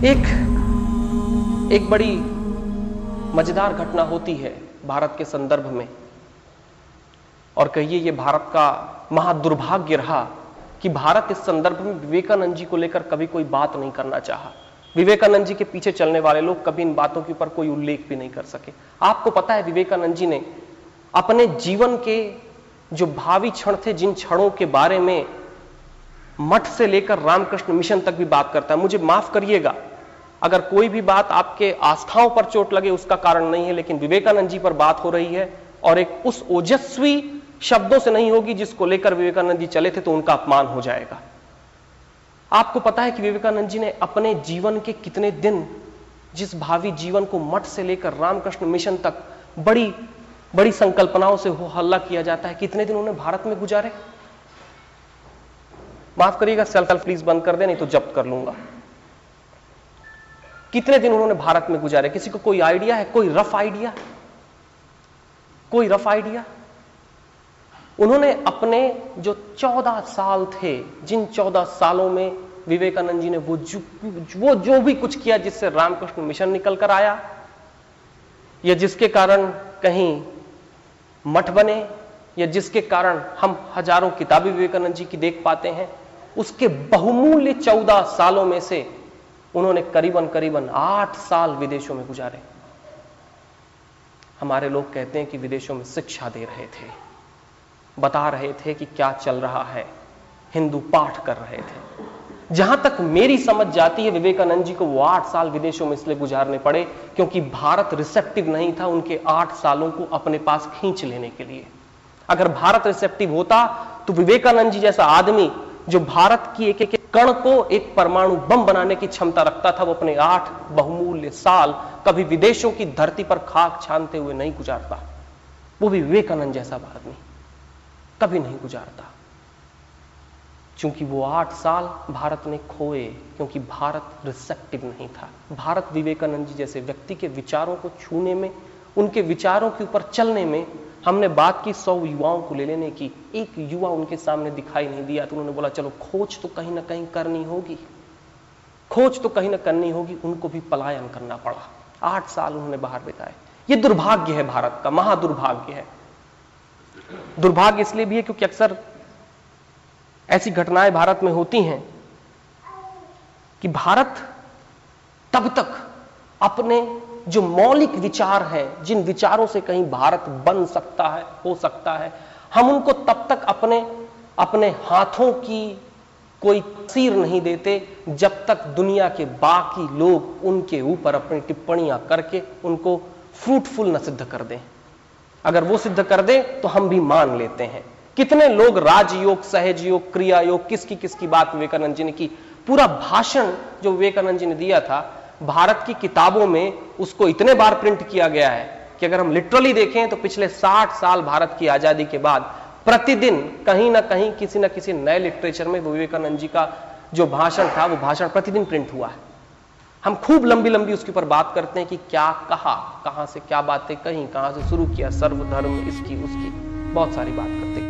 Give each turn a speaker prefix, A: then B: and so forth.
A: एक एक बड़ी मज़ेदार घटना होती है भारत के संदर्भ में। और कहिए, ये भारत का महादुर्भाग्य रहा कि भारत इस संदर्भ में विवेकानंद जी को लेकर कभी कोई बात नहीं करना चाहा। विवेकानंद जी के पीछे चलने वाले लोग कभी इन बातों के ऊपर कोई उल्लेख भी नहीं कर सके। आपको पता है, विवेकानंद जी ने अपने जीवन के जो भावी क्षण थे, जिन क्षणों के बारे में मठ से लेकर रामकृष्ण मिशन तक भी बात करता है। मुझे माफ़ करिएगा अगर कोई भी बात आपके आस्थाओं पर चोट लगे, उसका कारण नहीं है, लेकिन विवेकानंद जी पर बात हो रही है, और एक उस ओजस्वी शब्दों से नहीं होगी जिसको लेकर विवेकानंद जी चले थे तो उनका अपमान हो जाएगा। आपको पता है कि विवेकानंद जी ने अपने जीवन के कितने दिन, जिस भावी जीवन को मठ से लेकर रामकृष्ण मिशन तक बड़ी बड़ी संकल्पनाओं से हो हल्ला किया जाता है, कितने दिन उन्होंने भारत में गुजारे? माफ़ करिएगा, सेल्फ हेल्प प्लीज़ बंद कर दे, नहीं तो जब्त कर लूँगा। कितने दिन उन्होंने भारत में गुजारे? किसी को कोई आइडिया है? कोई रफ आइडिया? कोई रफ आइडिया? उन्होंने अपने जो चौदह साल थे, जिन चौदह सालों में विवेकानंद जी ने वो जो वो जो भी कुछ किया जिससे रामकृष्ण मिशन निकल कर आया, या जिसके कारण कहीं मठ बने, या जिसके कारण हम हज़ारों किताबें विवेकानंद जी की देख पाते हैं, उसके बहुमूल्य चौदह सालों में से उन्होंने करीबन करीबन आठ साल विदेशों में गुजारे। हमारे लोग कहते हैं कि विदेशों में शिक्षा दे रहे थे, बता रहे थे कि क्या चल रहा है, हिंदू पाठ कर रहे थे। जहाँ तक मेरी समझ जाती है, विवेकानंद जी को वो आठ साल विदेशों में इसलिए गुजारने पड़े क्योंकि भारत रिसेप्टिव नहीं था उनके आठ सालों को अपने पास खींच लेने के लिए। अगर भारत रिसेप्टिव होता तो विवेकानंद जी जैसा आदमी जो भारत की एक एक कण को एक परमाणु बम बनाने की क्षमता रखता था, वो अपने आठ बहुमूल्य साल कभी विदेशों की धरती पर खाक छानते हुए नहीं गुजारता। वो भी विवेकानंद जैसा आदमी कभी नहीं गुजारता। क्योंकि वो आठ साल भारत ने खोए, क्योंकि भारत रिसेप्टिव नहीं था। भारत विवेकानंद जी जैसे व्यक्ति के विचारों को छूने में, उनके विचारों के ऊपर चलने में हमने बात की सौ युवाओं को ले लेने की, एक युवा उनके सामने दिखाई नहीं दिया तो उन्होंने बोला, चलो, खोज तो कहीं ना कहीं करनी होगी। खोज तो कहीं ना करनी होगी, उनको भी पलायन करना पड़ा। आठ साल उन्होंने बाहर बिताए। ये दुर्भाग्य है भारत का, महादुर्भाग्य है। दुर्भाग्य इसलिए भी है क्योंकि अक्सर ऐसी घटनाएँ भारत में होती हैं कि भारत तब तक अपने जो मौलिक विचार हैं, जिन विचारों से कहीं भारत बन सकता है, हो सकता है, हम उनको तब तक अपने अपने हाथों की कोई तस्वीर नहीं देते, जब तक दुनिया के बाकी लोग उनके ऊपर अपनी टिप्पणियाँ करके उनको फ्रूटफुल न सिद्ध कर दें। अगर वो सिद्ध कर दें तो हम भी मान लेते हैं। कितने लोग राजयोग सहज योग क्रिया योग किसकी किसकी बात विवेकानंद जी ने की, पूरा भाषण जो विवेकानंद जी ने दिया था भारत की किताबों में उसको इतने बार प्रिंट किया गया है कि अगर हम लिटरली देखें तो पिछले 60 साल भारत की आज़ादी के बाद प्रतिदिन कहीं ना कहीं किसी ना किसी नए लिटरेचर में विवेकानंद जी का जो भाषण था, वो भाषण प्रतिदिन प्रिंट हुआ है। हम खूब लंबी लंबी उसके ऊपर बात करते हैं कि क्या कहा, कहाँ से क्या बातें कहीं, कहाँ से शुरू किया, सर्वधर्म, इसकी, उसकी, बहुत सारी बात करते